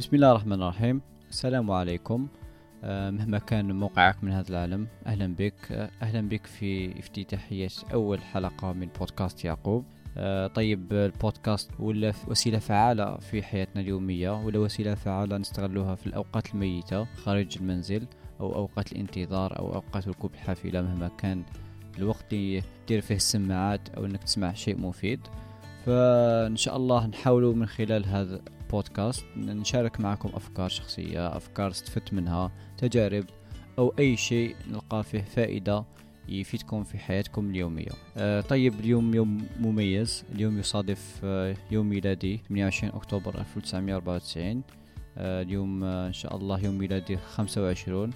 بسم الله الرحمن الرحيم. السلام عليكم. آه، مهما كان موقعك من هذا العالم أهلا بك. آه، أهلا بك في افتتاحية أول حلقة من بودكاست يعقوب. آه، طيب البودكاست ولا وسيلة فعالة في حياتنا اليومية ولا وسيلة فعالة نستغلها في الأوقات الميتة خارج المنزل أو أوقات الانتظار أو أوقات ركوب الحافلة مهما كان الوقت اللي تدير فيه السماعات أو أنك تسمع شيء مفيد. فإن شاء الله نحاول من خلال هذا البودكاست نشارك معكم أفكار شخصية أفكار استفدت منها تجارب أو أي شيء نلقى فيه فائدة يفيدكم في حياتكم اليومية. آه طيب اليوم يوم مميز. اليوم يصادف آه يوم ميلادي 28 أكتوبر 1994 آه اليوم آه إن شاء الله يوم ميلادي 25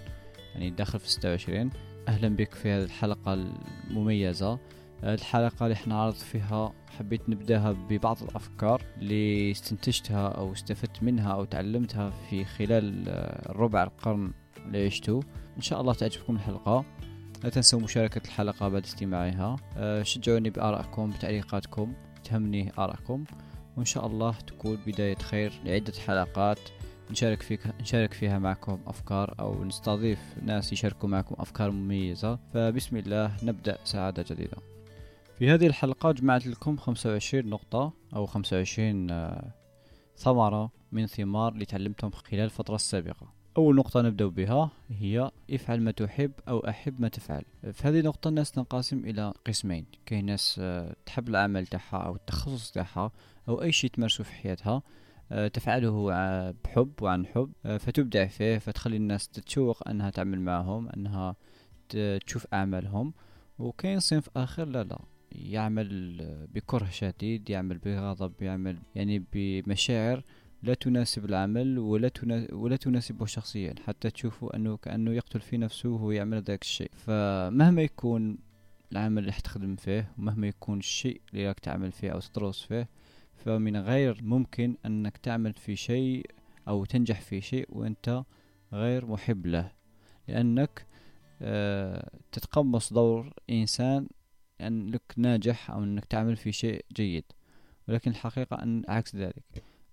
يعني داخل في 26 أهلا بك في هذه الحلقة المميزة. الحلقة اللي حنعرض فيها حبيت نبدأها ببعض الأفكار اللي استنتجتها أو استفدت منها أو تعلمتها في خلال الربع القرن اللي عشته إن شاء الله تعجبكم الحلقة. لا تنسوا مشاركة الحلقة بعد استماعها. شجعوني بآرائكم بتعليقاتكم تهمني آرائكم. وإن شاء الله تكون بداية خير لعدة حلقات. نشارك فيك نشارك فيها معكم أفكار أو نستضيف ناس يشاركوا معكم أفكار مميزة. فبسم الله نبدأ سعادة جديدة. في هذه الحلقة جمعت لكم 25 نقطة أو 25 آه، ثمرة من ثمار اللي تعلمتهم خلال الفترة السابقة. أول نقطة نبدأ بها هي افعل ما تحب أو أحب ما تفعل. في هذه النقطة الناس تنقسم إلى قسمين. كاين ناس آه، تحب العمل تاعها أو التخصص تاعها أو أي شيء تمارسه في حياتها آه، تفعله بحب وعن حب فتبدع فيه فتخلي الناس تتشوق أنها تعمل معهم أنها تشوف أعمالهم. وكاين صنف آخر لا لا. يعمل بكره شديد يعمل بغضب يعمل يعني بمشاعر لا تناسب العمل ولا ولا تناسبه شخصيا. حتى تشوفوا أنه كأنه يقتل في نفسه وهو يعمل ذاك الشيء. فمهما يكون العمل اللي حتخدم فيه ومهما يكون الشيء اللي راك تعمل فيه أو تدرس فيه فمن غير ممكن أنك تعمل في شيء أو تنجح في شيء وأنت غير محب له. لأنك آه تتقمص دور إنسان أنك ناجح أو أنك تعمل في شيء جيد ولكن الحقيقة أن عكس ذلك.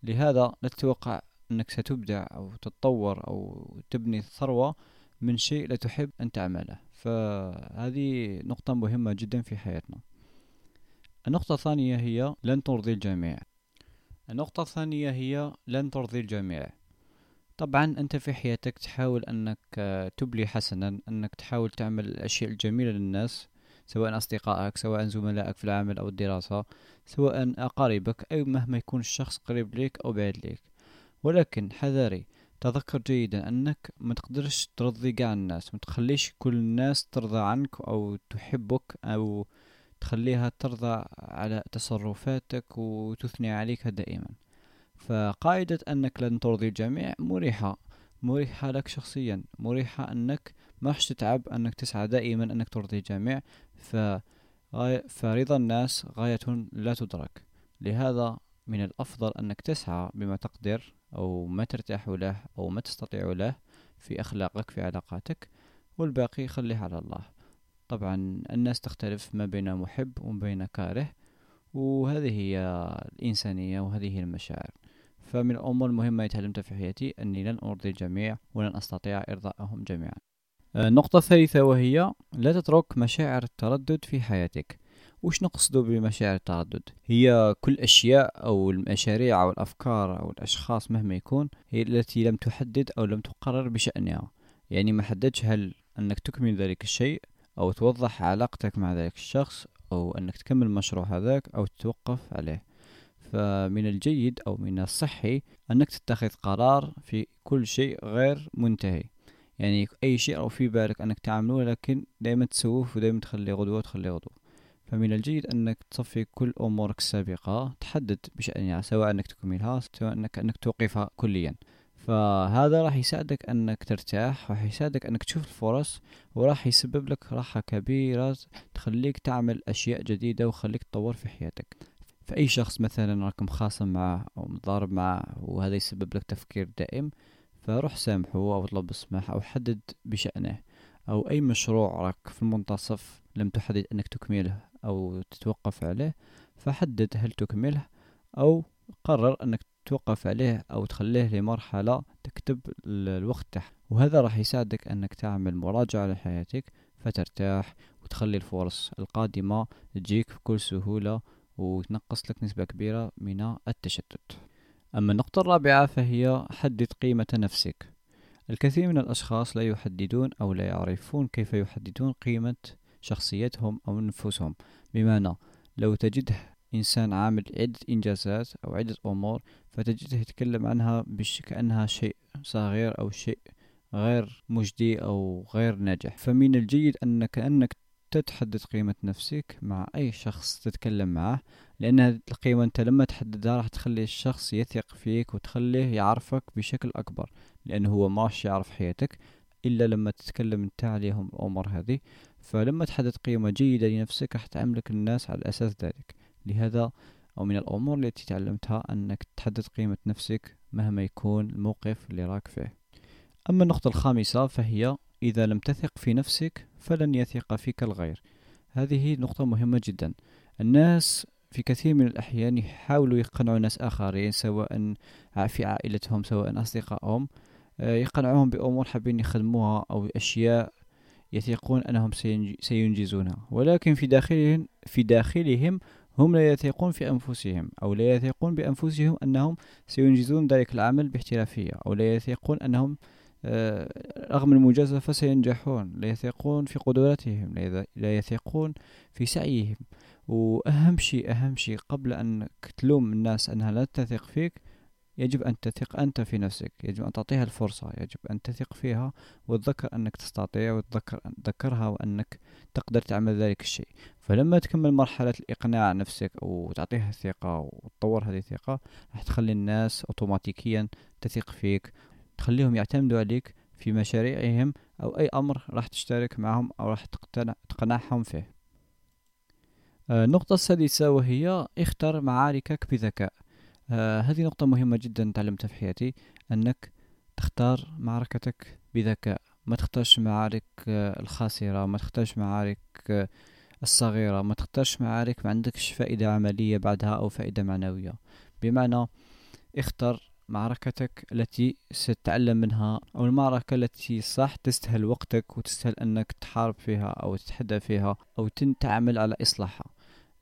لهذا لا تتوقع أنك ستبدع أو تتطور أو تبني ثروة من شيء لا تحب أن تعمله. فهذه نقطة مهمة جدا في حياتنا. النقطة الثانية هي لن ترضي الجميع. النقطة الثانية هي لن ترضي الجميع. طبعا أنت في حياتك تحاول أنك تبلي حسنا أنك تحاول تعمل الأشياء الجميلة للناس سواء أصدقائك سواء زملائك في العمل أو الدراسة سواء أقاربك أي مهما يكون الشخص قريب لك أو بعيد لك ولكن حذاري تذكر جيدا أنك ما تقدرش ترضي قاع الناس ما تخليش كل الناس ترضى عنك أو تحبك أو تخليها ترضى على تصرفاتك وتثني عليك دائما. فقاعدة أنك لن ترضي الجميع مريحة. مريحة لك شخصيا مريحة أنك ما تتعب أنك تسعى دائما أنك ترضي الجميع فرضا الناس غاية لا تدرك. لهذا من الأفضل أنك تسعى بما تقدر أو ما ترتاح له أو ما تستطيع له في أخلاقك في علاقاتك والباقي خليه على الله. طبعا الناس تختلف ما بين محب وما بين كاره وهذه هي الإنسانية وهذه هي المشاعر. فمن الأمور المهمة اللي تعلمتها في حياتي أني لن أرضي الجميع ولن أستطيع إرضاءهم جميعا. النقطة الثالثة وهي لا تترك مشاعر التردد في حياتك. وش نقصد بمشاعر التردد؟ هي كل أشياء أو المشاريع أو الأفكار أو الأشخاص مهما يكون هي التي لم تحدد أو لم تقرر بشأنها. يعني ما حددش هل أنك تكمل ذلك الشيء أو توضح علاقتك مع ذلك الشخص أو أنك تكمل المشروع هذاك أو تتوقف عليه. فمن الجيد أو من الصحي أنك تتخذ قرار في كل شيء غير منتهي. يعني أي شيء أو في بالك أنك تعمله لكن دائما تسوف ودائما تخلي غدوة وتخلي غدوة. فمن الجيد أنك تصفي كل أمورك السابقة تحدد بشأنها سواء أنك تكملها سواء أنك, أنك توقفها كليا. فهذا راح يساعدك أنك ترتاح راح يساعدك أنك تشوف الفرص وراح يسبب لك راحة كبيرة تخليك تعمل أشياء جديدة وخليك تطور في حياتك. فأي شخص مثلا راك مخاصم معه أو مضارب معه وهذا يسبب لك تفكير دائم فروح سامحه أو اطلب السماح أو حدد بشأنه. أو أي مشروع راك في المنتصف لم تحدد أنك تكمله أو تتوقف عليه فحدد هل تكمله أو قرر أنك توقف عليه أو تخليه لمرحلة تكتب الوقت تحت. وهذا راح يساعدك أنك تعمل مراجعة لحياتك فترتاح وتخلي الفرص القادمة تجيك بكل سهولة وتنقص لك نسبة كبيرة من التشتت. أما النقطة الرابعة فهي حدد قيمة نفسك. الكثير من الأشخاص لا يحددون أو لا يعرفون كيف يحددون قيمة شخصيتهم أو نفوسهم بمعنى لو تجده إنسان عامل عدة إنجازات أو عدة أمور فتجده يتكلم عنها كأنها شيء صغير أو شيء غير مجدي أو غير ناجح. فمن الجيد أنك أنك تحدد قيمة نفسك مع أي شخص تتكلم معه لأن هذه القيمة أنت لما تحددها راح تخلي الشخص يثق فيك وتخليه يعرفك بشكل أكبر لأنه هو ماش يعرف حياتك إلا لما تتكلم أنت عليهم الأمور هذه. فلما تحدد قيمة جيدة لنفسك راح تعاملك الناس على أساس ذلك. لهذا أو من الأمور التي تعلمتها أنك تحدد قيمة نفسك مهما يكون الموقف اللي راك فيه. أما النقطة الخامسة فهي إذا لم تثق في نفسك فلن يثق فيك الغير. هذه نقطة مهمة جدا. الناس في كثير من الأحيان يحاولوا يقنعوا ناس آخرين سواء في عائلتهم سواء أصدقائهم آه، يقنعوهم بأمور حابين يخدموها أو أشياء يثقون أنهم سينجزونها. ولكن في داخلهم في داخلهم هم لا يثقون في أنفسهم أو لا يثقون بأنفسهم أنهم سينجزون ذلك العمل باحترافية أو لا يثقون أنهم رغم المجازفة سينجحون لا يثقون في قدراتهم لا يثقون في سعيهم. وأهم شيء أهم شيء قبل أنك تلوم الناس أنها لا تثق فيك يجب أن تثق أنت في نفسك. يجب أن تعطيها الفرصة. يجب أن تثق فيها وتذكر أنك تستطيع وتذكر تذكرها وأنك تقدر تعمل ذلك الشيء. فلما تكمل مرحلة الإقناع نفسك أو تعطيها الثقة وتطور هذه الثقة راح تخلي الناس أوتوماتيكيا تثق فيك تخليهم يعتمدوا عليك في مشاريعهم أو أي أمر راح تشترك معهم أو راح تقنعهم فيه. آه، النقطة السادسة وهي اختر معاركك بذكاء. آه هذه نقطة مهمة جدا تعلمتها في حياتي أنك تختار معركتك بذكاء. ما تختارش معارك آه الخاسرة ما تختارش معارك الصغيرة ما تختارش معارك ما عندكش فائدة عملية بعدها أو فائدة معنوية. بمعنى اختر معركتك التي ستتعلم منها أو المعركة التي صح تستهل وقتك وتستهل أنك تحارب فيها أو تتحدى فيها أو تعمل على إصلاحها.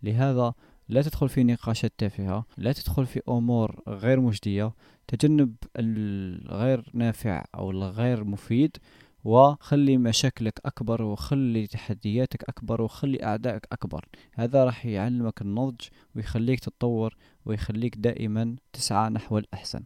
لهذا لا تدخل في نقاشات تافهة لا تدخل في أمور غير مجدية. تجنب الغير نافع أو الغير مفيد وخلي مشاكلك أكبر وخلي تحدياتك أكبر وخلي أعدائك أكبر. هذا راح يعلمك النضج ويخليك تتطور ويخليك دائما تسعى نحو الأحسن.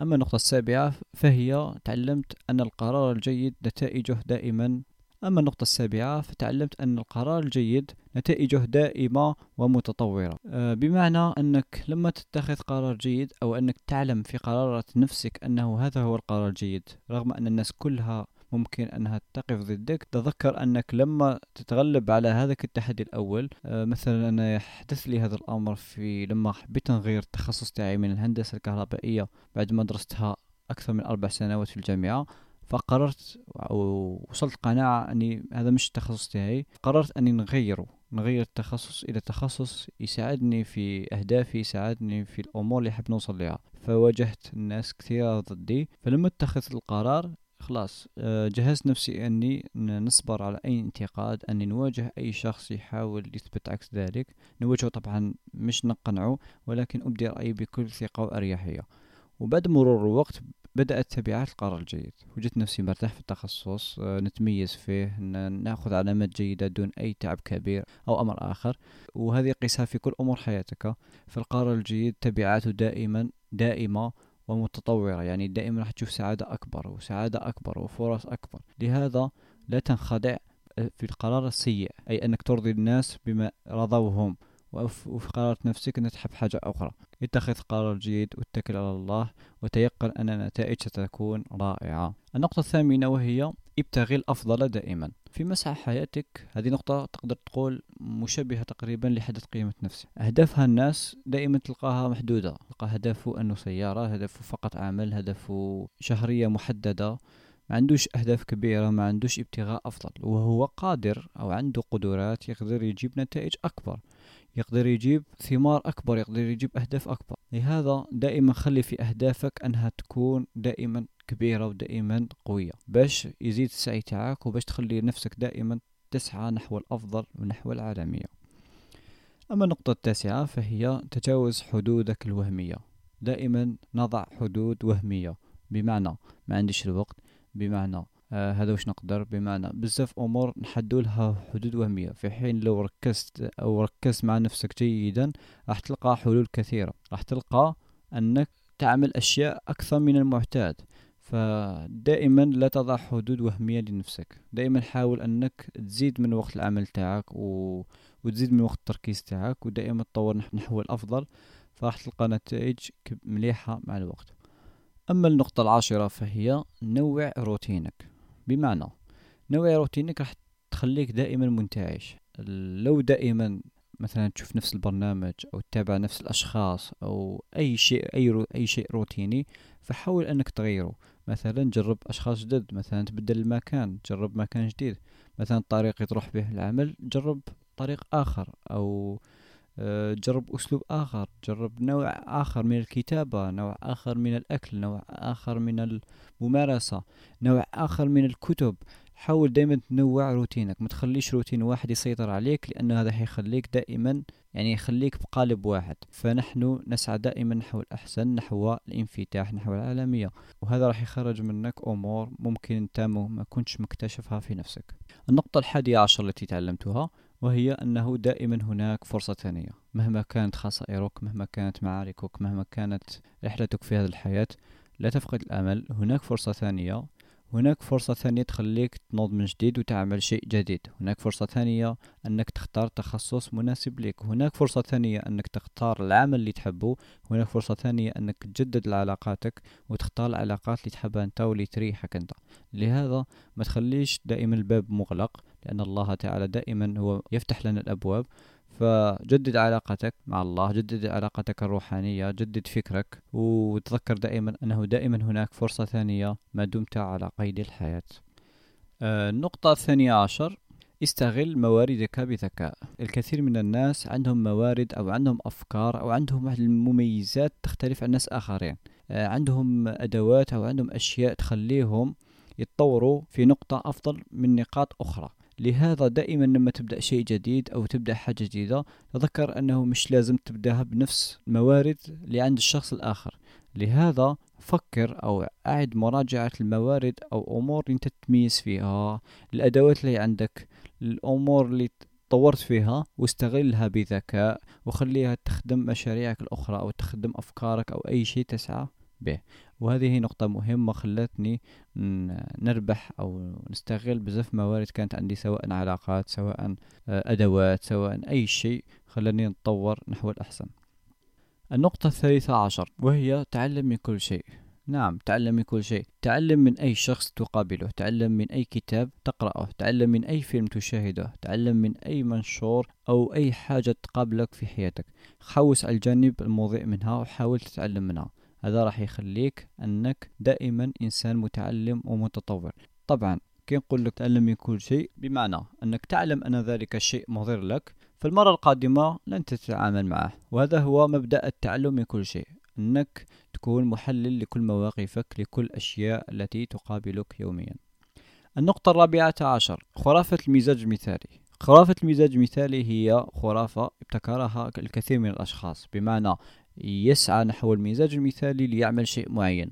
أما النقطة السابعة فهي تعلمت أن القرار الجيد نتائجه دائما. أما النقطة السابعة فتعلمت أن القرار الجيد نتائجه دائمة ومتطورة. أه، بمعنى أنك لما تتخذ قرار جيد أو أنك تعلم في قرارات نفسك أنه هذا هو القرار الجيد رغم أن الناس كلها ممكن أنها تقف ضدك. تذكر أنك لما تتغلب على هذاك التحدي الأول أه، مثلا أنا حدث لي هذا الأمر في لما حبيت نغير التخصص تاعي من الهندسة الكهربائية بعد ما درستها أكثر من أربع سنوات في الجامعة فقررت ووصلت قناعة أني هذا مش التخصص تاعي. قررت أني نغيره نغير التخصص إلى تخصص يساعدني في أهدافي يساعدني في الأمور اللي حاب نوصل لها. فواجهت الناس كثيرة ضدي. فلما اتخذت القرار خلاص آه، جهزت نفسي أني نصبر على أي انتقاد أني نواجه أي شخص يحاول يثبت عكس ذلك. نواجهه طبعا مش نقنعه ولكن أبدي رأيي بكل ثقة وأريحية. وبعد مرور الوقت بدأت تبعات القرار الجيد. وجدت نفسي مرتاح في التخصص آه، نتميز فيه نأخذ علامات جيدة دون أي تعب كبير أو أمر آخر. وهذه قيسها في كل أمور حياتك. فالقرار الجيد تبعاته دائما دائمة ومتطورة. يعني دائما راح تشوف سعادة أكبر وسعادة أكبر وفرص أكبر. لهذا لا تنخدع آه، في القرار السيء أي أنك ترضي الناس بما رضوهم وفي قرارة نفسك أن تحب حاجة أخرى. اتخذ قرار جيد واتكل على الله وتيقن أن النتائج ستكون رائعة. النقطة الثامنة وهي ابتغي الأفضل دائما. في مسح حياتك هذه نقطة تقدر تقول مشابهة تقريبا لحدث قيمة نفسك. أهدافها الناس دائما تلقاها محدودة. تلقى هدفه أنه سيارة هدفه فقط عمل هدفه شهرية محددة. ما عندوش أهداف كبيرة ما عندوش ابتغاء أفضل. وهو قادر أو عنده قدرات يقدر يجيب نتائج أكبر. يقدر يجيب ثمار أكبر يقدر يجيب أهداف أكبر. لهذا دائما خلي في أهدافك أنها تكون دائما كبيرة ودائما قوية. باش يزيد السعي تاعك وباش تخلي نفسك دائما تسعى نحو الأفضل ونحو العالمية. أما النقطة التاسعة فهي تجاوز حدودك الوهمية. دائما نضع حدود وهمية. بمعنى ما عنديش الوقت بمعنى آه هذا واش نقدر؟ بمعنى بزاف أمور نحدوا لها حدود وهمية. في حين لو ركزت أو ركزت مع نفسك جيدا راح تلقى حلول كثيرة. راح تلقى أنك تعمل أشياء أكثر من المعتاد. فدائما لا تضع حدود وهمية لنفسك. دائما حاول أنك تزيد من وقت العمل تاعك و... وتزيد من وقت التركيز تاعك ودائما تطور نحو الأفضل. فراح تلقى نتائج مليحة مع الوقت. أما النقطة العاشرة فهي نوع روتينك. بمعنى نوع روتينك راح تخليك دائما منتعش. لو دائما مثلا تشوف نفس البرنامج أو تتابع نفس الأشخاص أو أي شيء أي رو أي شيء روتيني فحاول أنك تغيره. مثلا جرب أشخاص جدد مثلا تبدل المكان جرب مكان جديد. مثلا الطريق تروح به العمل جرب طريق آخر. أو آه، جرب أسلوب آخر جرب نوع آخر من الكتابة نوع آخر من الأكل نوع آخر من الممارسة نوع آخر من الكتب. حاول دائما تنوع روتينك ما تخليش روتين واحد يسيطر عليك لأن هذا حيخليك دائما يعني يخليك بقالب واحد. فنحن نسعى دائما نحو الأحسن نحو الانفتاح نحو العالمية. وهذا راح يخرج منك أمور ممكن أنت ما كنتش مكتشفها في نفسك. النقطة الحادية عشر التي تعلمتها وهي أنه دائما هناك فرصة ثانية. مهما كانت خسائرك مهما كانت معاركك مهما كانت رحلتك في هذه الحياة لا تفقد الأمل هناك فرصة ثانية. هناك فرصة ثانية تخليك تنوض من جديد وتعمل شيء جديد. هناك فرصة ثانية أنك تختار تخصص مناسب لك هناك فرصة ثانية أنك تختار العمل اللي تحبه. هناك فرصة ثانية أنك تجدد علاقاتك وتختار العلاقات اللي تحبها أنت واللي تريحك أنت. لهذا ما تخليش دائما الباب مغلق لأن الله تعالى دائما هو يفتح لنا الأبواب. فجدد علاقتك مع الله جدد علاقتك الروحانية جدد فكرك وتذكر دائما أنه دائما هناك فرصة ثانية ما دمت على قيد الحياة. آه، النقطة الثانية عشر استغل مواردك بذكاء. الكثير من الناس عندهم موارد أو عندهم أفكار أو عندهم المميزات تختلف عن ناس آخرين. آه، عندهم أدوات أو عندهم أشياء تخليهم يتطوروا في نقطة أفضل من نقاط أخرى. لهذا دائما لما تبدأ شيء جديد أو تبدأ حاجة جديدة تذكر أنه مش لازم تبدأها بنفس الموارد اللي عند الشخص الآخر. لهذا فكر أو أعد مراجعة الموارد أو أمور أنت تتميز فيها. الأدوات اللي عندك الأمور اللي طورت فيها واستغلها بذكاء وخليها تخدم مشاريعك الأخرى أو تخدم أفكارك أو أي شيء تسعى به. وهذه نقطة مهمة خلتني نربح أو نستغل بزاف موارد كانت عندي سواء علاقات سواء آه، أدوات سواء أي شيء خلاني نتطور نحو الأحسن. النقطة الثالثة عشر وهي تعلم من كل شيء. نعم تعلم من كل شيء. تعلم من أي شخص تقابله تعلم من أي كتاب تقرأه تعلم من أي فيلم تشاهده تعلم من أي منشور أو أي حاجة تقابلك في حياتك. حوس على الجانب المضيء منها وحاول تتعلم منها. هذا راح يخليك أنك دائما إنسان متعلم ومتطور. طبعا كي نقول لك تعلم من كل شيء بمعنى أنك تعلم أن ذلك الشيء مضر لك فالمرة القادمة لن تتعامل معه. وهذا هو مبدأ التعلم من كل شيء أنك تكون محلل لكل مواقفك لكل الأشياء التي تقابلك يوميا. النقطة الرابعة عشر خرافة المزاج المثالي. خرافة المزاج المثالي هي خرافة ابتكرها الكثير من الأشخاص بمعنى يسعى نحو المزاج المثالي ليعمل شيء معين.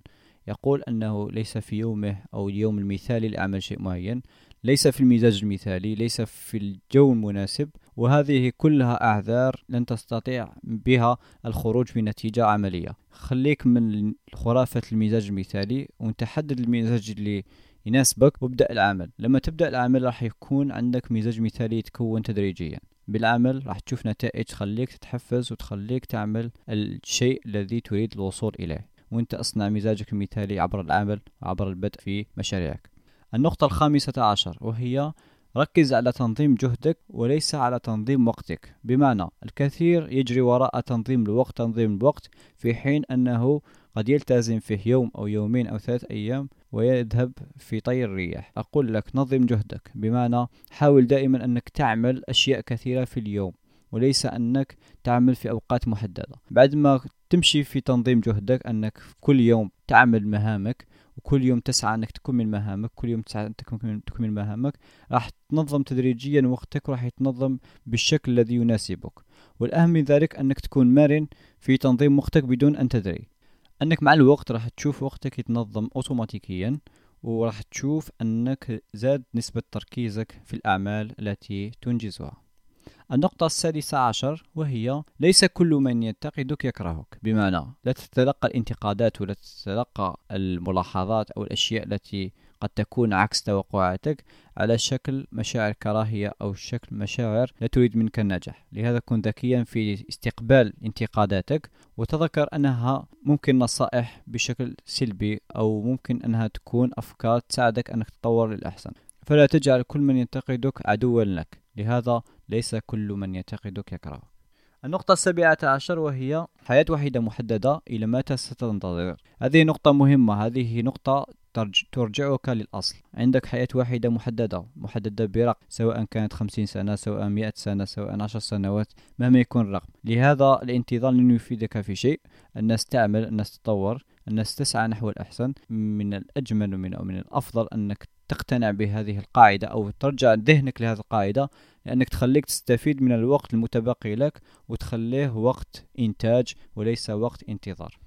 يقول أنه ليس في يومه أو اليوم المثالي لعمل شيء معين. ليس في المزاج المثالي ليس في الجو المناسب. وهذه كلها أعذار لن تستطيع بها الخروج بنتيجة عملية. خليك من خرافة المزاج المثالي وانت حدد المزاج اللي يناسبك. وابدأ العمل. لما تبدأ العمل راح يكون عندك مزاج مثالي يتكون تدريجيا. بالعمل راح تشوف نتائج تخليك تتحفز وتخليك تعمل الشيء الذي تريد الوصول إليه. وأنت أصنع مزاجك المثالي عبر العمل وعبر البدء في مشاريعك. النقطة الخامسة عشر وهي ركز على تنظيم جهدك وليس على تنظيم وقتك. بمعنى الكثير يجري وراء تنظيم الوقت تنظيم الوقت في حين أنه قد يلتزم فيه يوم أو يومين أو ثلاث أيام ويذهب في طي الرياح. أقول لك نظم جهدك. بمعنى حاول دائما أنك تعمل أشياء كثيرة في اليوم وليس أنك تعمل في أوقات محددة. بعد ما تمشي في تنظيم جهدك أنك كل يوم تعمل مهامك وكل يوم تسعى أنك تكمل مهامك كل يوم تسعى أنك تكمل مهامك راح تنظم تدريجيا وقتك راح يتنظم بالشكل الذي يناسبك. والأهم من ذلك أنك تكون مرن في تنظيم وقتك بدون أن تدري. أنك مع الوقت راح تشوف وقتك يتنظم اوتوماتيكيا وراح تشوف أنك زاد نسبة تركيزك في الأعمال التي تنجزها. النقطة السادسة عشر وهي ليس كل من ينتقدك يكرهك. بمعنى لا تتلقى الانتقادات ولا تتلقى الملاحظات أو الأشياء التي قد تكون عكس توقعاتك على شكل مشاعر كراهية أو شكل مشاعر لا تريد منك النجاح. لهذا كن ذكيا في استقبال انتقاداتك وتذكر أنها ممكن نصائح بشكل سلبي أو ممكن أنها تكون أفكار تساعدك أنك تطور للأحسن. فلا تجعل كل من ينتقدك عدوا لك. لهذا ليس كل من ينتقدك يكرهك النقطة السابعة عشر وهي حياة وحيدة محددة إلى متى ستنتظر؟ هذه نقطة مهمة هذه نقطة ترجعك للأصل. عندك حياة واحدة محددة محددة برقم سواء كانت خمسين سنة سواء مئة سنة سواء عشر سنوات مهما يكون الرقم. لهذا الانتظار لن يفيدك في شيء الناس تعمل الناس تطور الناس تسعى نحو الأحسن. من الأجمل ومن من الأفضل أنك تقتنع بهذه القاعدة أو ترجع ذهنك لهذه القاعدة لأنك تخليك تستفيد من الوقت المتبقي لك وتخليه وقت إنتاج وليس وقت انتظار.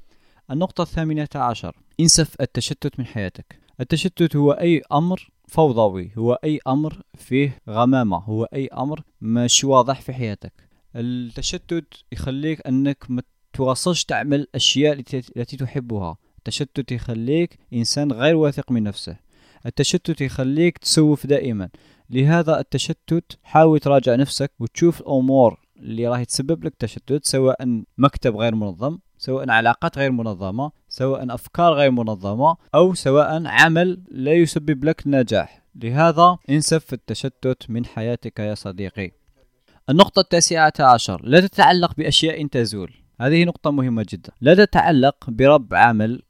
النقطة الثامنة عشر انسف التشتت من حياتك. التشتت هو أي أمر فوضوي هو أي أمر فيه غمامة هو أي أمر مش واضح في حياتك. التشتت يخليك أنك ما تواصلش تعمل الأشياء التي تحبها. التشتت يخليك إنسان غير واثق من نفسه. التشتت يخليك تسوف دائما. لهذا التشتت حاول تراجع نفسك وتشوف الأمور اللي راح تسبب لك تشتت سواء مكتب غير منظم سواء علاقات غير منظمة سواء أفكار غير منظمة أو سواء عمل لا يسبب لك نجاح. لهذا انسف التشتت من حياتك يا صديقي. النقطة التاسعة عشر. لا تتعلق بأشياء تزول. هذه نقطة مهمة جدا. لا تتعلق برب عمل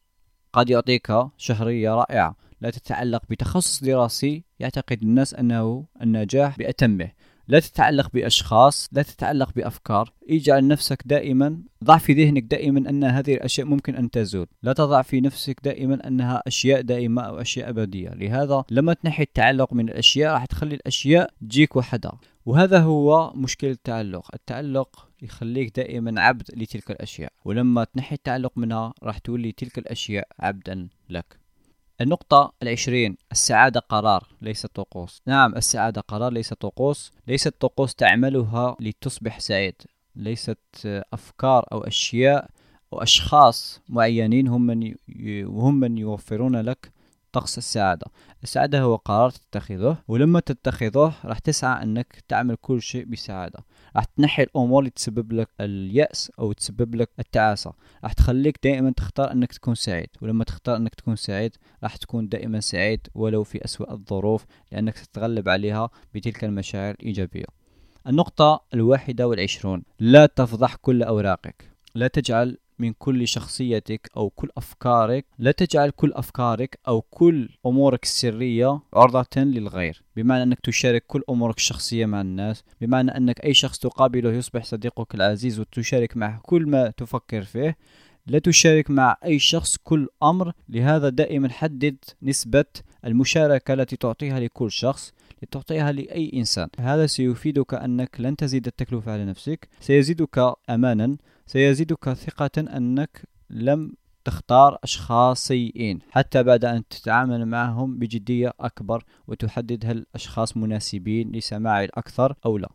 قد يعطيك شهرية رائعة. لا تتعلق بتخصص دراسي يعتقد الناس أنه النجاح بأتمه لا تتعلق بأشخاص لا تتعلق بأفكار. اجعل نفسك دائما ضع في ذهنك دائما أن هذه الأشياء ممكن أن تزول. لا تضع في نفسك دائما أنها أشياء دائمة أو أشياء أبدية. لهذا لما تنحي التعلق من الأشياء راح تخلي الأشياء تجيك وحدها وهذا هو مشكلة التعلق. التعلق يخليك دائما عبد لتلك الأشياء. ولما تنحي التعلق منها راح تولي تلك الأشياء عبدا لك. النقطة العشرين السعادة قرار ليست طقوس. نعم السعادة قرار ليست طقوس. ليست طقوس تعملها لتصبح سعيد. ليست أفكار أو أشياء أو أشخاص معينين هم من هم من يوفرون لك طقس السعادة. السعادة هو قرار تتخذه ولما تتخذه راح تسعى أنك تعمل كل شيء بسعادة. راح تنحي الأمور اللي تسبب لك اليأس أو تسبب لك التعاسة. راح تخليك دائما تختار أنك تكون سعيد. ولما تختار أنك تكون سعيد راح تكون دائما سعيد ولو في أسوأ الظروف لأنك تتغلب عليها بتلك المشاعر الإيجابية. النقطة الواحدة والعشرون لا تفضح كل أوراقك. لا تجعل من كل شخصيتك أو كل أفكارك. لا تجعل كل أفكارك أو كل أمورك السرية عرضة للغير. بمعنى أنك تشارك كل أمورك الشخصية مع الناس. بمعنى أنك أي شخص تقابله يصبح صديقك العزيز وتشارك معه كل ما تفكر فيه. لا تشارك مع أي شخص كل أمر. لهذا دائما حدد نسبة المشاركة التي تعطيها لكل شخص. لتعطيها لأي إنسان. هذا سيفيدك أنك لن تزيد التكلفة على نفسك. سيزيدك أمانا. سيزيدك ثقة أنك لم تختار أشخاص سيئين. حتى بعد أن تتعامل معهم بجدية أكبر وتحدد هل الأشخاص مناسبين لسماع الأكثر أو لا.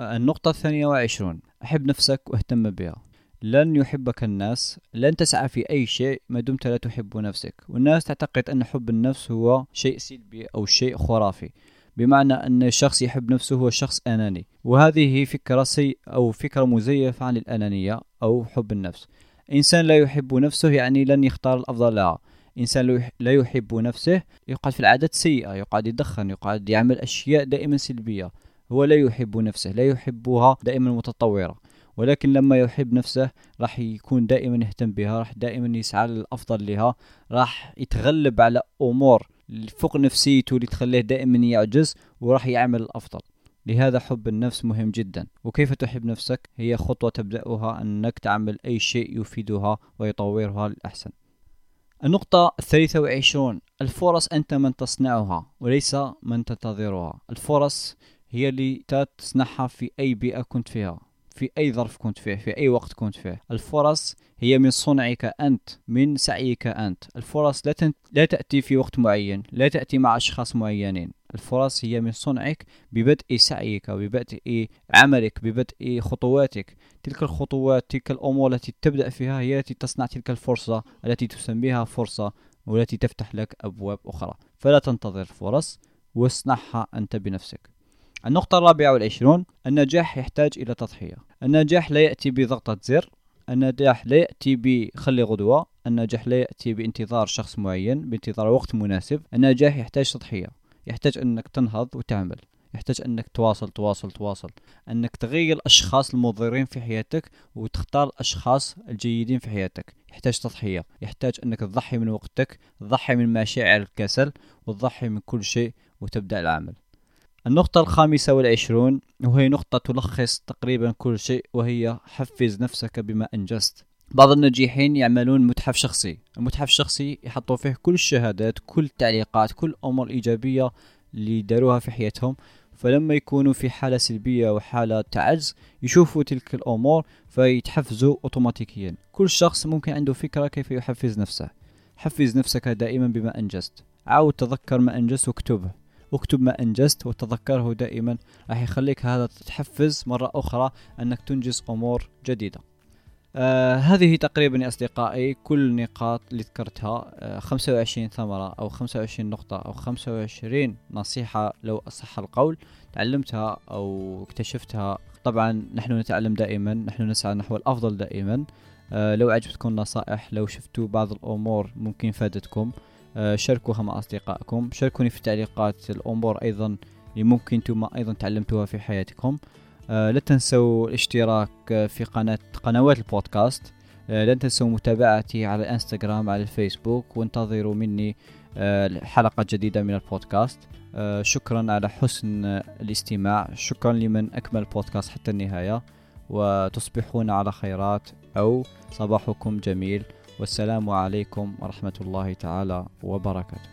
النقطة الثانية وعشرون. أحب نفسك واهتم بها. لن يحبك الناس. لن تسعى في أي شيء ما دمت لا تحب نفسك. والناس تعتقد أن حب النفس هو شيء سلبي أو شيء خرافي. بمعنى أن الشخص يحب نفسه هو شخص أناني. وهذه فكرة سي أو فكرة مزيفة عن الأنانية أو حب النفس. إنسان لا يحب نفسه يعني لن يختار الأفضل لها. إنسان لا يحب نفسه يقعد في العادات سيئة يقعد يدخن يقعد يعمل أشياء دائما سلبية. هو لا يحب نفسه لا يحبها دائما متطورة. ولكن لما يحب نفسه راح يكون دائما يهتم بها راح دائما يسعى للأفضل لها راح يتغلب على أمور فوق نفسيته اللي تخليه دائما يعجز وراح يعمل الأفضل. لهذا حب النفس مهم جدا. وكيف تحب نفسك؟ هي خطوة تبدأها أنك تعمل أي شيء يفيدها ويطورها للأحسن. النقطة الثالثة وعشرون. الفرص أنت من تصنعها وليس من تنتظرها. الفرص هي اللي تصنعها في أي بيئة كنت فيها. في أي ظرف كنت فيه في أي وقت كنت فيه. الفرص هي من صنعك أنت من سعيك أنت. الفرص لا, تنت... لا تأتي في وقت معين لا تأتي مع أشخاص معينين. الفرص هي من صنعك ببدء سعيك ببدء عملك ببدء خطواتك. تلك الخطوات تلك الأمور التي تبدأ فيها هي التي تصنع تلك الفرصة التي تسميها فرصة والتي تفتح لك أبواب أخرى. فلا تنتظر الفرص واصنعها أنت بنفسك. النقطة الرابعة والعشرون النجاح يحتاج إلى تضحية. النجاح لا يأتي بضغطة زر النجاح لا يأتي بخلي غدوة النجاح لا يأتي بانتظار شخص معين بانتظار وقت مناسب. النجاح يحتاج تضحية. يحتاج أنك تنهض وتعمل. يحتاج أنك تواصل تواصل تواصل. أنك تغير الأشخاص المضرين في حياتك وتختار الأشخاص الجيدين في حياتك. يحتاج تضحية. يحتاج أنك تضحي من وقتك تضحي من مشاعر الكسل وتضحي من كل شيء وتبدأ العمل. النقطة الخامسة والعشرون وهي نقطة تلخص تقريبا كل شيء وهي حفز نفسك بما أنجزت. بعض الناجحين يعملون متحف شخصي. المتحف الشخصي يحطوا فيه كل الشهادات كل التعليقات كل الأمور الإيجابية اللي داروها في حياتهم. فلما يكونوا في حالة سلبية وحالة تعز يشوفوا تلك الأمور فيتحفزوا أوتوماتيكيا. كل شخص ممكن عنده فكرة كيف يحفز نفسه. حفز نفسك دائما بما أنجزت. عاود تذكر ما أنجزت واكتبه. واكتب ما أنجزت وتذكره دائما. راح يخليك هذا تتحفز مرة أخرى أنك تنجز أمور جديدة. آه هذه تقريبا يا أصدقائي كل النقاط اللي ذكرتها. آه 25 ثمرة أو 25 نقطة أو 25 نصيحة لو أصح القول تعلمتها أو اكتشفتها. طبعا نحن نتعلم دائما نحن نسعى نحو الأفضل دائما. آه لو عجبتكم النصائح لو شفتوا بعض الأمور ممكن فادتكم شاركوها مع أصدقائكم. شاركوني في التعليقات الأمور أيضا اللي ممكن أنتم أيضا تعلمتوها في حياتكم. آه، لا تنسوا الاشتراك في قناة قنوات البودكاست. آه، لا تنسوا متابعتي على الانستغرام على الفيسبوك وانتظروا مني حلقة جديدة من البودكاست. شكرا على حسن الاستماع. شكرا لمن أكمل البودكاست حتى النهاية. وتصبحون على خيرات أو صباحكم جميل. والسلام عليكم ورحمة الله تعالى وبركاته.